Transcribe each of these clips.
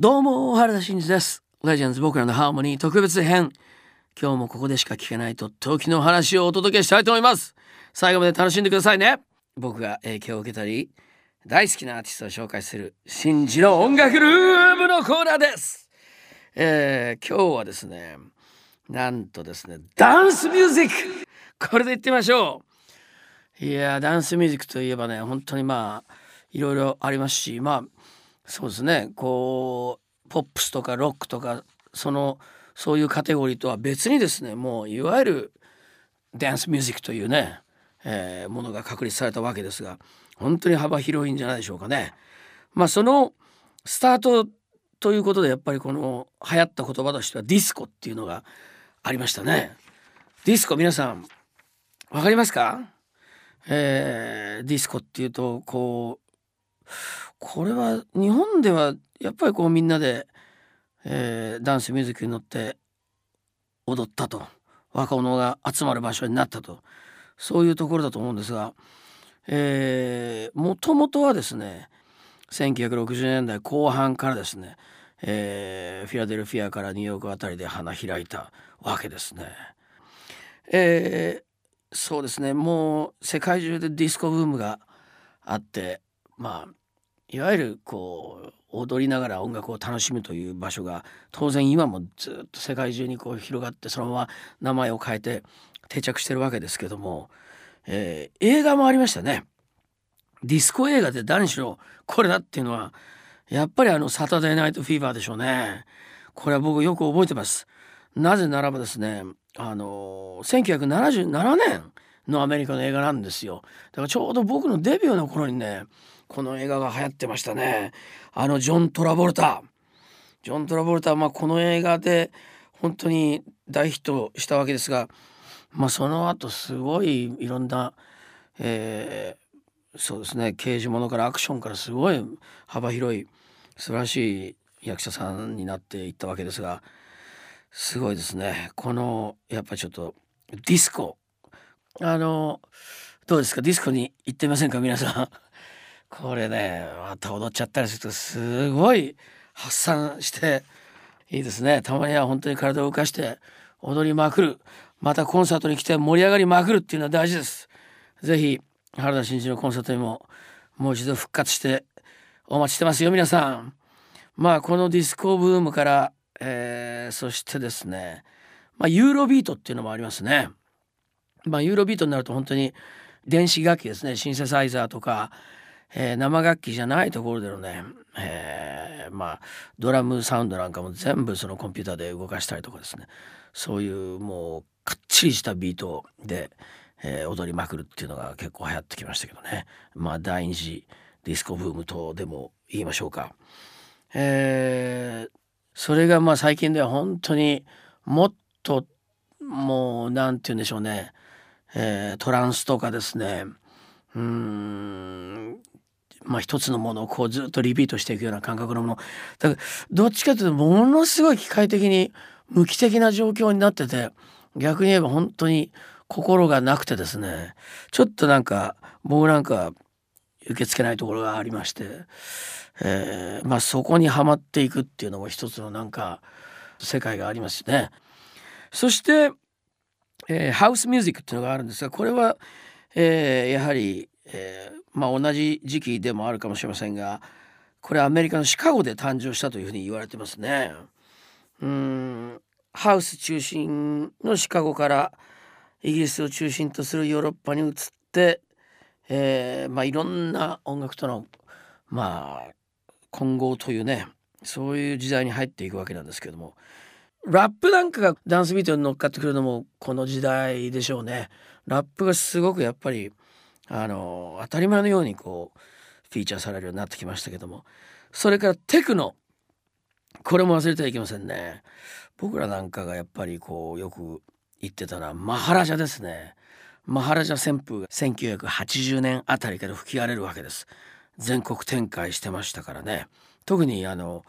どうも原田真二です。レジェンズ僕らのハーモニー特別編。今日もここでしか聞けないとっておきの話をお届けしたいと思います。最後まで楽しんでくださいね。僕が影響を受けたり大好きなアーティストを紹介する真二の音楽ルームのコーナーです。えー、今日はですねなんとですねダンスミュージック。これでいってみましょう。いやダンスミュージックといえばね本当にまあいろいろありますしまあそうですねこうポップスとかロックとかそのそういうカテゴリーとは別にですねもういわゆるダンスミュージックというね、えー、ものが確立されたわけですが本当に幅広いんじゃないでしょうかね。まあそのスタートということでやっぱりこの流行った言葉としてはディスコっていうのがありましたね。ディスコ皆さんわかりますか、えー、ディスコっていうとこうこれは日本ではやっぱりこうみんなで、えー、ダンスミュージックに乗って踊ったと。若者が集まる場所になったと。そういうところだと思うんですがもともとはですね1960年代後半からですね、えー、フィラデルフィアからニューヨークあたりで花開いたわけですね。えー、そうですね。もう世界中でディスコブームがあってまあいわゆるこう踊りながら音楽を楽しむという場所が当然今もずっと世界中にこう広がってそのまま名前を変えて定着してるわけですけども、えー、映画もありましたね。ディスコ映画で誰しろこれだっていうのはやっぱりあのサタデーナイトフィーバーでしょうね。これは僕よく覚えてます。なぜならばですねあの1977年のアメリカの映画なんですよ。だからちょうど僕のデビューの頃にねこの映画が流行ってましたね。あのジョン・トラボルタジョン・トラボルタはまあこの映画で本当に大ヒットしたわけですが、まあ、その後すごいいろんな、えー、そうですね刑事物からアクションからすごい幅広い素晴らしい役者さんになっていったわけですがすごいですね。このやっぱちょっとディスコあのどうですか？ディスコに行ってみませんか？皆さん。これねまた踊っちゃったりするとすごい発散していいですね。たまには本当に体を動かして踊りまくる。またコンサートに来て盛り上がりまくるっていうのは大事です。是非原田真二のコンサートにももう一度復活してお待ちしてますよ皆さん。まあこのディスコブームから、えー、そしてですねまあユーロビートっていうのもありますね。まあユーロビートになると本当に電子楽器ですね。シンセサイザーとかえー、生楽器じゃないところでのね、えー、まあドラムサウンドなんかも全部そのコンピューターで動かしたりとかですね。そういうもうかっちりしたビートで、えー、踊りまくるっていうのが結構流行ってきましたけどね。まあ第二次ディスコブームとでも言いましょうか。えー、それがまあ最近では本当にもっともう何て言うんでしょうね、えー、トランスとかですね。うん。まあ、一つのものをこうずっとリピートしていくような感覚のもの。だからどっちかというとものすごい機械的に無機的な状況になってて逆に言えば本当に心がなくてですね。ちょっとなんか僕なんか受け付けないところがありまして、えー、まあそこにはまっていくっていうのも一つのなんか世界がありますね。そして、えー、ハウスミュージックっていうのがあるんですがこれは、えー、やはり、えー、まあ、同じ時期でもあるかもしれませんがこれアメリカのシカゴで誕生したというふうに言われてますね。うんハウス中心のシカゴからイギリスを中心とするヨーロッパに移って、えーまあ、いろんな音楽との、まあ、混合というねそういう時代に入っていくわけなんですけどもラップなんかがダンスビートに乗っかってくるのもこの時代でしょうね。ラップがすごくやっぱりあの当たり前のようにこうフィーチャーされるようになってきましたけども。それからテクノ。これも忘れてはいけませんね。僕らなんかがやっぱりこうよく言ってたのはマハラジャですね。マハラジャ旋風が1980年あたりから吹き荒れるわけです。全国展開してましたからね。特にあの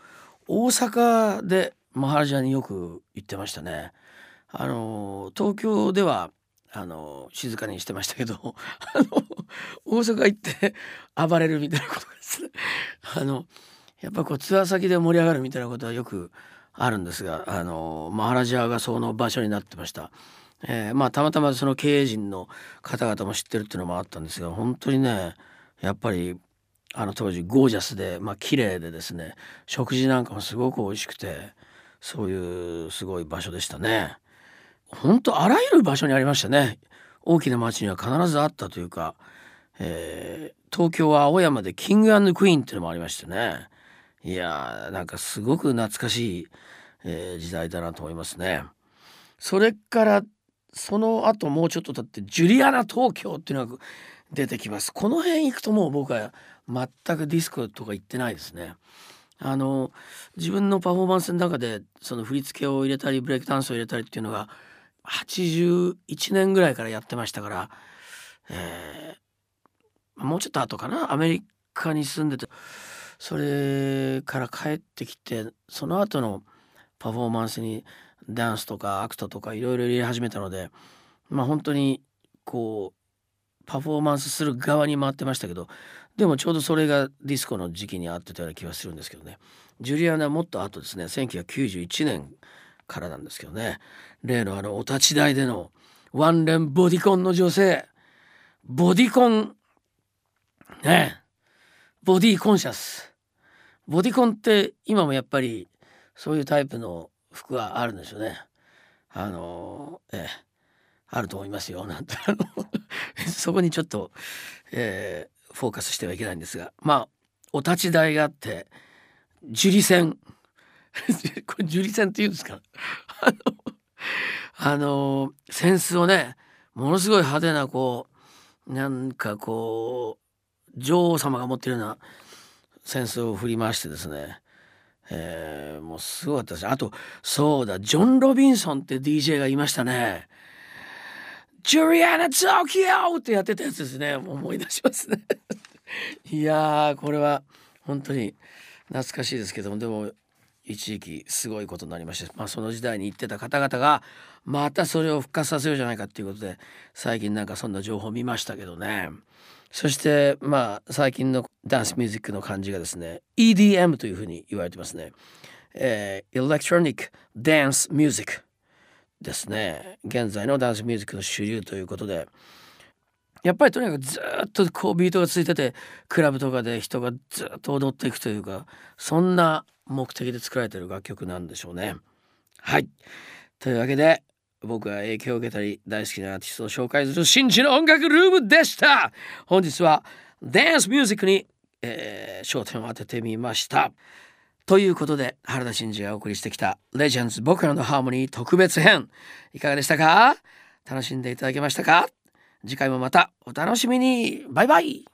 大阪でマハラジャによく行ってましたねあの東京ではあの静かにしてましたけど あの大阪行って暴れるみたいなことですね。あのやっぱこうツアー先で盛り上がるみたいなことはよくあるんですがあのマハラジャがその場所になってました。えー、まあたまたまその経営陣の方々も知ってるっていうのもあったんですが本当にねやっぱりあの当時ゴージャスでまあ綺麗でですね食事なんかもすごく美味しくてそういうすごい場所でしたね。本当あらゆる場所にありましたね。大きな町には必ずあったというか、えー、東京は青山でキングクイーンっていうのもありましてねいやーなんかすごく懐かしい、えー、時代だなと思いますね。それからその後もうちょっと経ってジュリアナ東京っていうのが出てきますこの辺行くともう僕は全くディスコとか行ってないですねあの自分のパフォーマンスの中でその振り付けを入れたりブレイクダンスを入れたりっていうのが81年ぐらいからやってましたから、えー、もうちょっと後かな？アメリカに住んでて。それから帰ってきてその後のパフォーマンスにダンスとかアクトとかいろいろ入れ始めたのでまあ本当にこうパフォーマンスする側に回ってましたけどでもちょうどそれがディスコの時期に合ってたような気がするんですけどね。ジュリアナはもっと後ですね。1991年からなんですけどね。例のあのお立ち台でのワンレンボディコンの女性。ボディコン。ね。ボディコンシャス。ボディコンって今もやっぱりそういうタイプの服はあるんですよね。あのええ。あると思いますよなんて。そこにちょっと、えー、フォーカスしてはいけないんですがまあお立ち台があって樹里線。これ樹里線って言うんですか？あのあの扇子をねものすごい派手なこうなんかこう女王様が持ってるような扇子を振り回してですねえー、もうすごかったです。あとそうだジョン・ロビンソンって DJ がいましたね。ジュリアナ・トキオってやってたやつですね。思い出しますね。いやこれは本当に懐かしいですけども。でも一時期すごいことになりまして、まあ、その時代に行ってた方々がまたそれを復活させようじゃないかっていうことで最近なんかそんな情報見ましたけどね。そしてまあ最近のダンスミュージックの感じがですね EDM というふうに言われてますね、えー、Electronic Dance Music ですね。現在のダンスミュージックの主流ということで。やっぱりとにかくずっとこうビートがついててクラブとかで人がずっと踊っていくというかそんな目的で作られてる楽曲なんでしょうね。はい。というわけで僕が影響を受けたり大好きなアーティストを紹介する新地の音楽ルームでした。本日はダンスミュージックに、えー、焦点を当ててみました。ということで原田真二がお送りしてきた「レジェンズ僕らのハーモニー特別編」いかがでしたか？楽しんでいただけましたか？次回もまたお楽しみに。バイバイ。